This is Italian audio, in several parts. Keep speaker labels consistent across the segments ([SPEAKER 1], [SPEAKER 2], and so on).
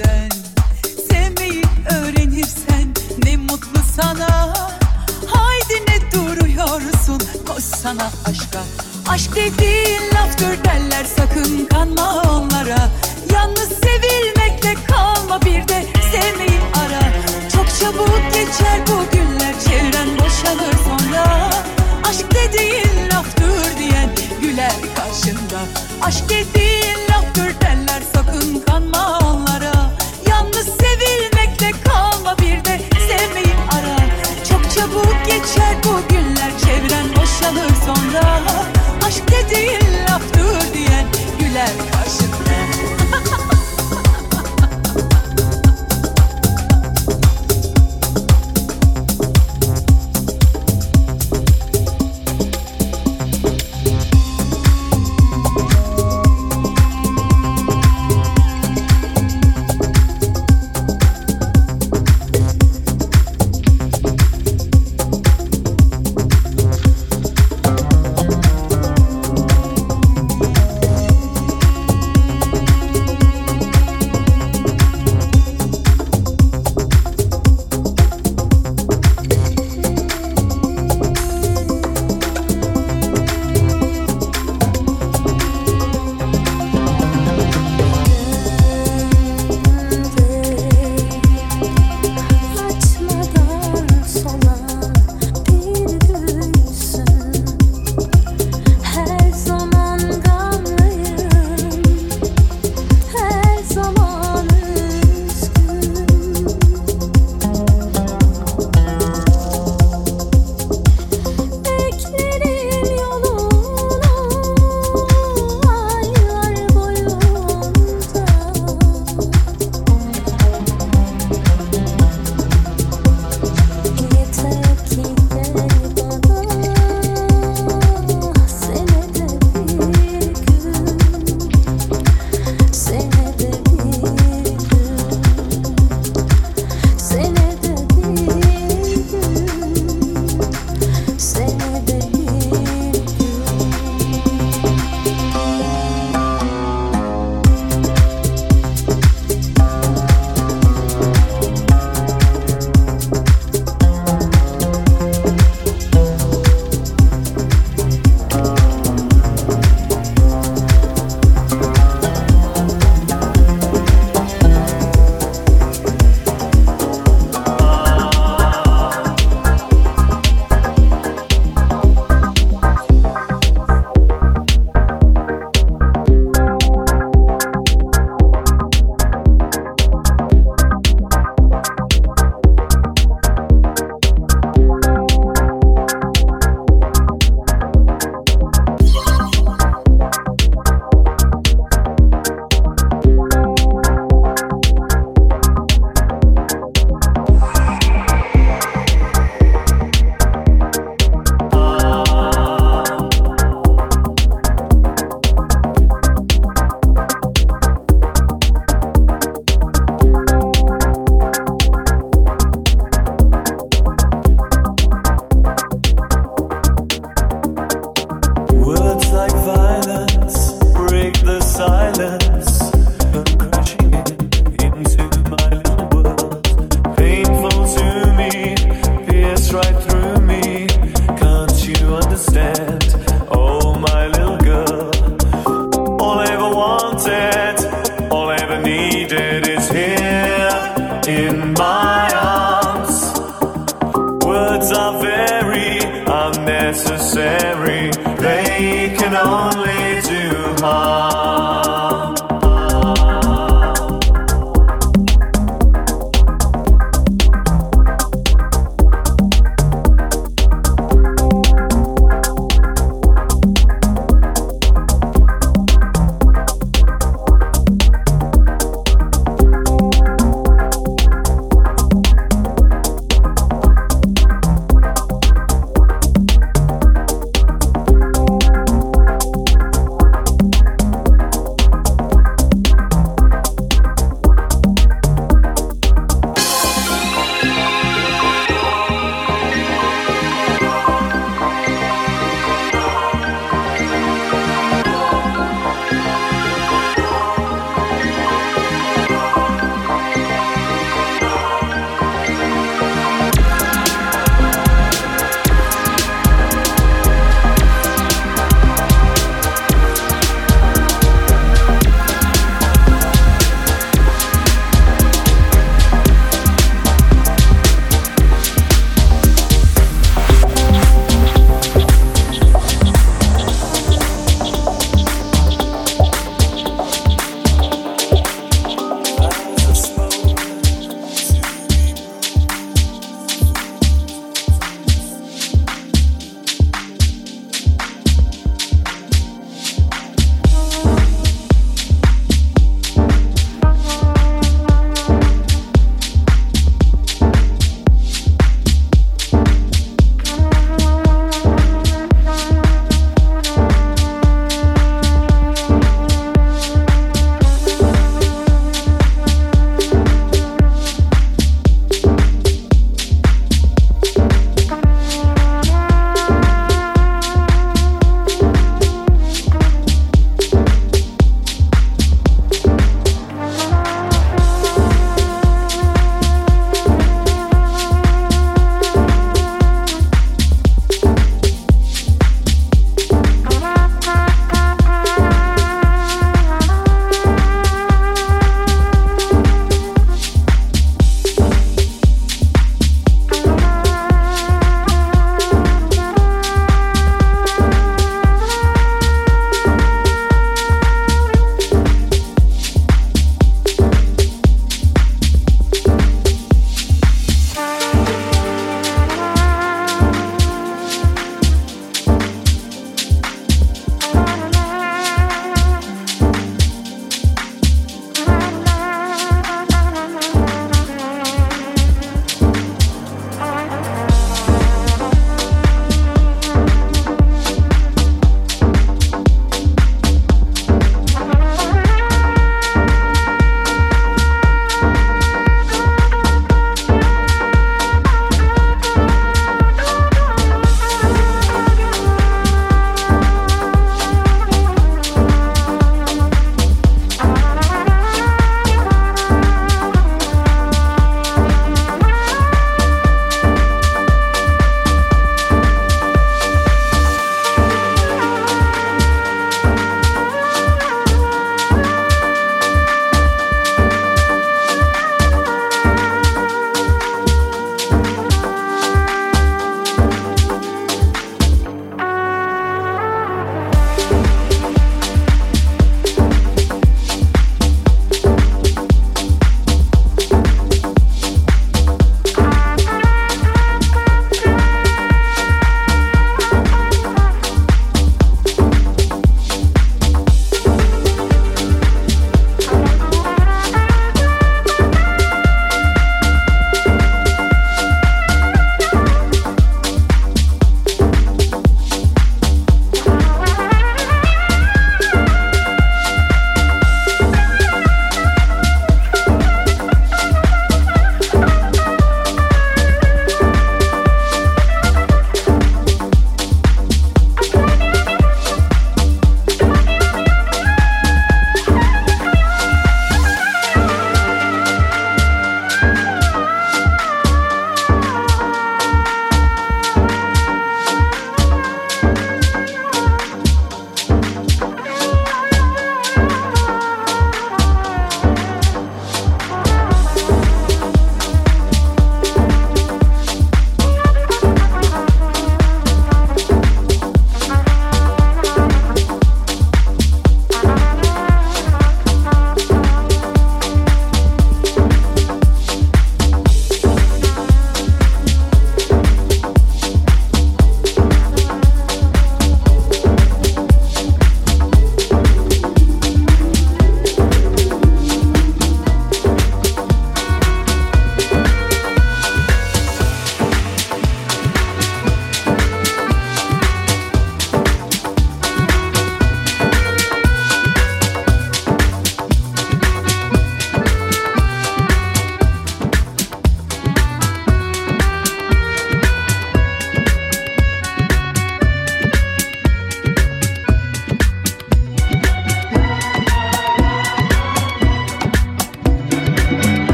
[SPEAKER 1] birden Sevmeyi öğrenirsen ne mutlu sana. Haydi ne duruyorsun koş sana aşka. Aşk dediğin laftır derler sakın kanma onlara. Yalnız sevilmekle kalma bir de sevmeyi ara. Çok çabuk geçer bu günler çevren boşalır sonra. Aşk dediğin laftır diyen güler karşında. Aşk dediğin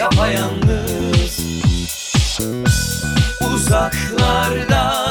[SPEAKER 2] yapayalnız.
[SPEAKER 1] Uzaklarda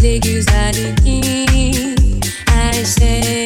[SPEAKER 1] öyle güzel ki her şey.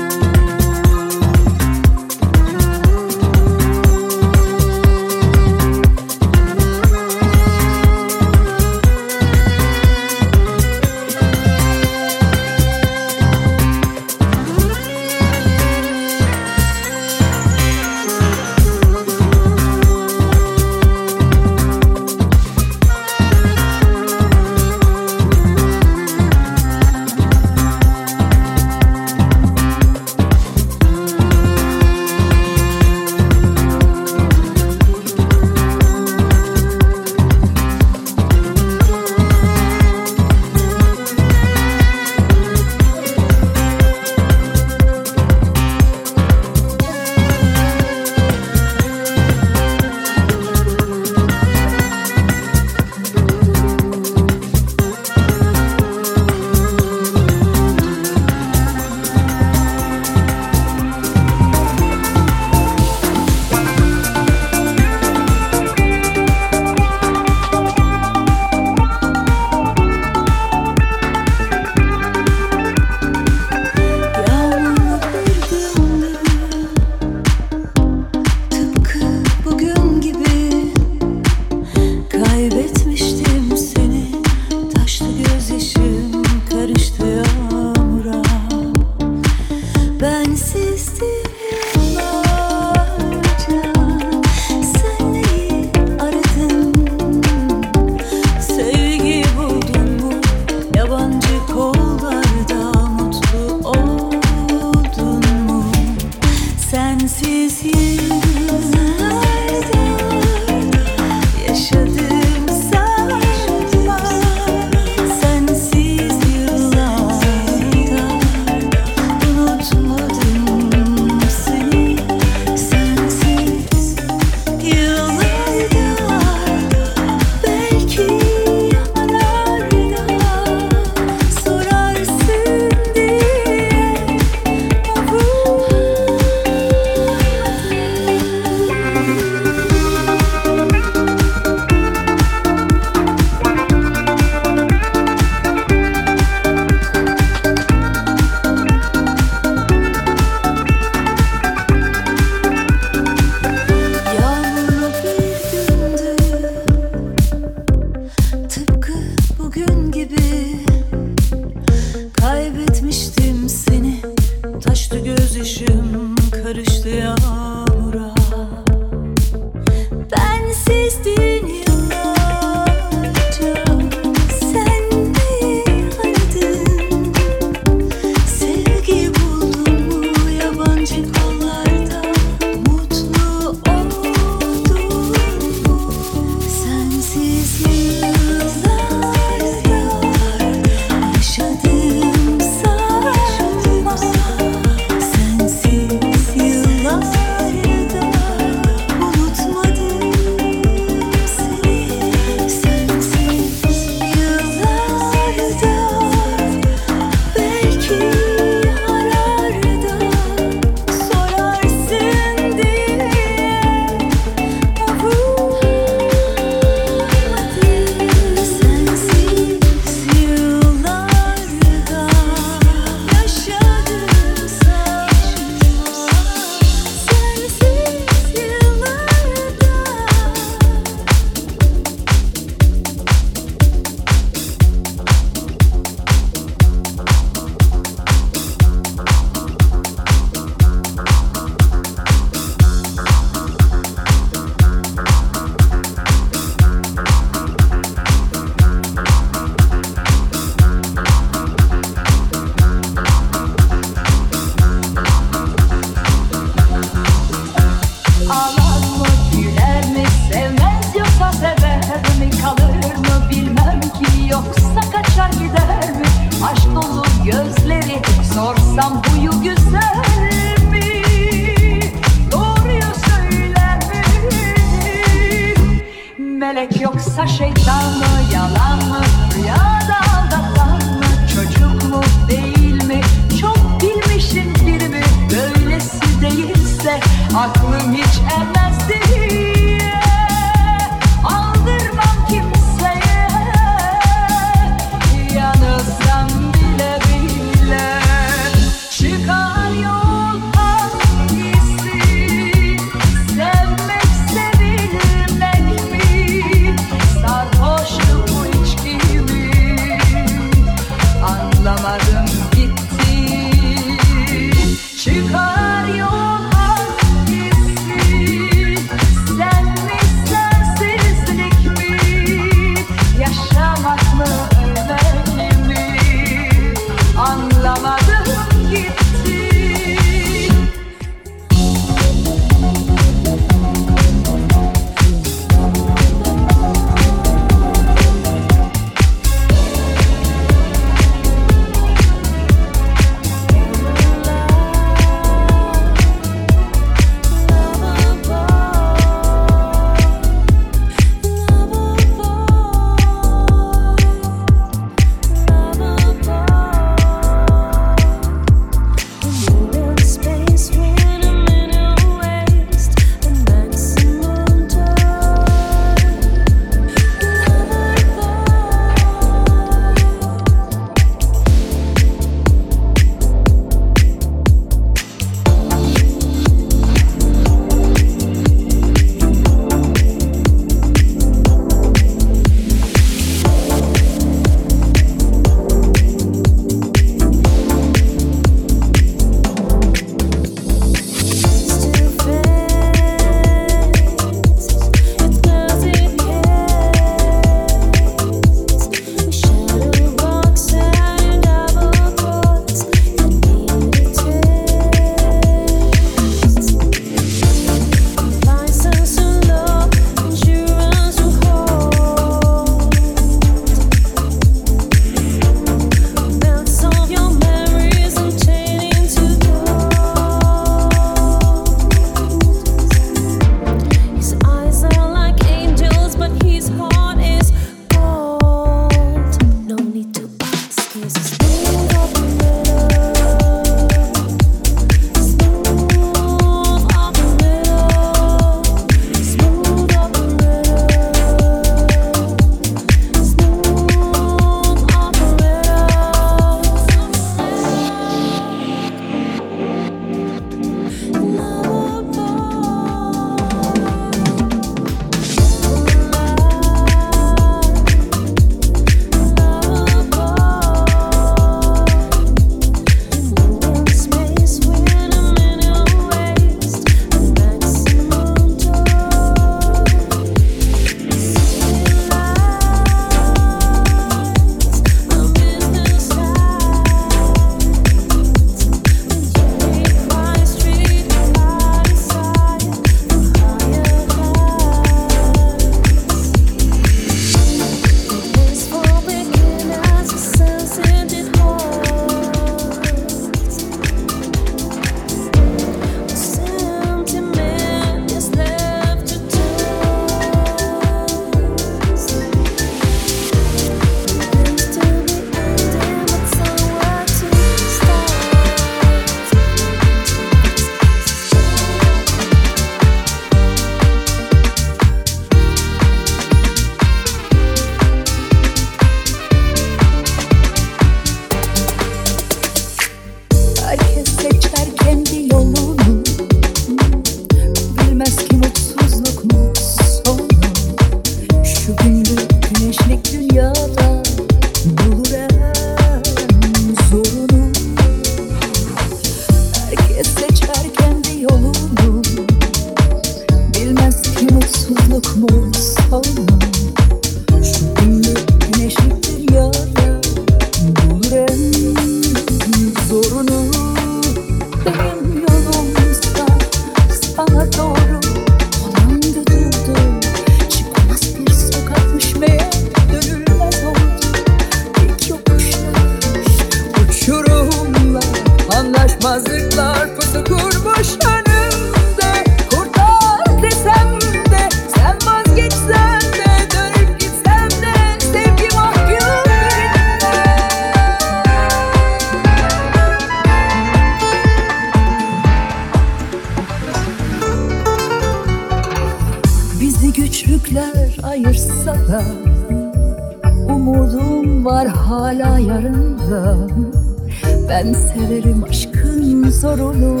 [SPEAKER 1] Ben severim aşkın zorunu.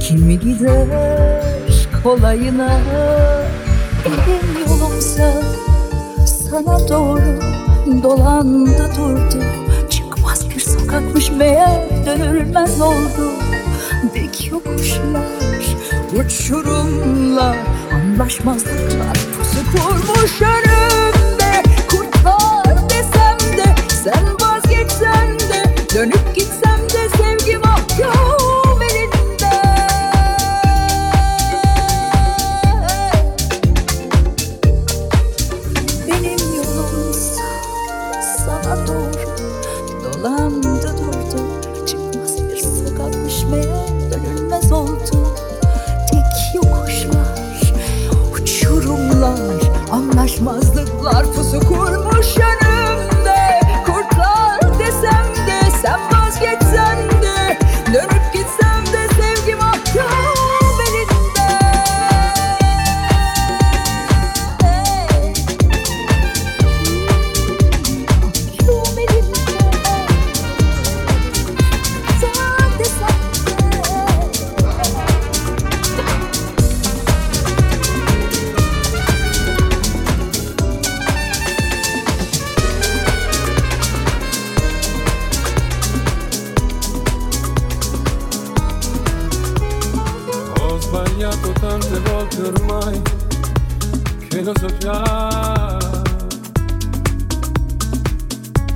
[SPEAKER 1] Kimi gider kolayına Elim yolumsa sana doğru Dolandı durdu. Çıkmaz bir sokakmış meğer dönülmez oldu. Dik yokuşlar, uçurumlar Anlaşmazlıklar. Pusu kurmuş önümde
[SPEAKER 3] Sbagliato tante volte ormai, che lo so già.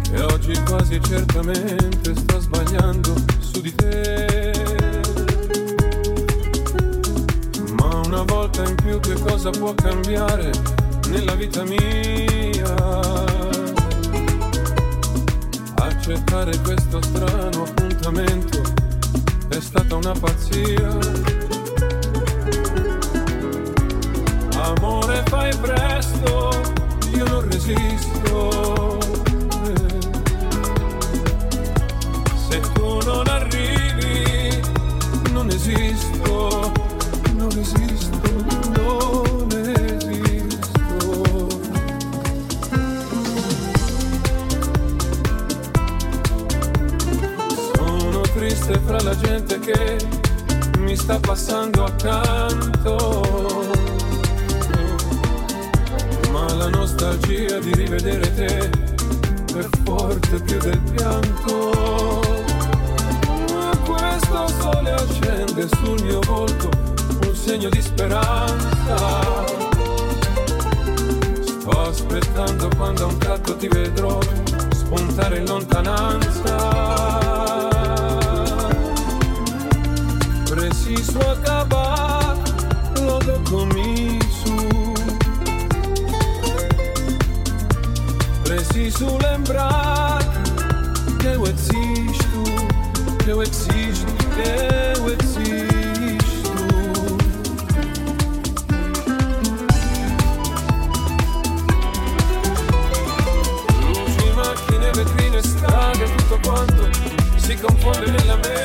[SPEAKER 3] Che oggi quasi certamente sto sbagliando su di te. Ma una volta in più che cosa può cambiare nella vita mia? Accettare questo strano appuntamento è stata una pazzia. Amore fai presto, io non resisto. Se tu non arrivi, non esisto, non esisto, non esisto. Sono triste fra la gente che mi sta passando accanto. Nostalgia di rivedere te è forte più del pianto. Ma questo sole accende sul mio volto un segno di speranza. Sto aspettando quando a un tratto ti vedrò spuntare in lontananza. Preciso acabar logo com Preciso lembrar que eu existo, que eu existo, que eu existo. Macchine, vetrine, strade, tutto quanto si confonde nella mente.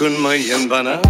[SPEAKER 4] Dokunmayın bana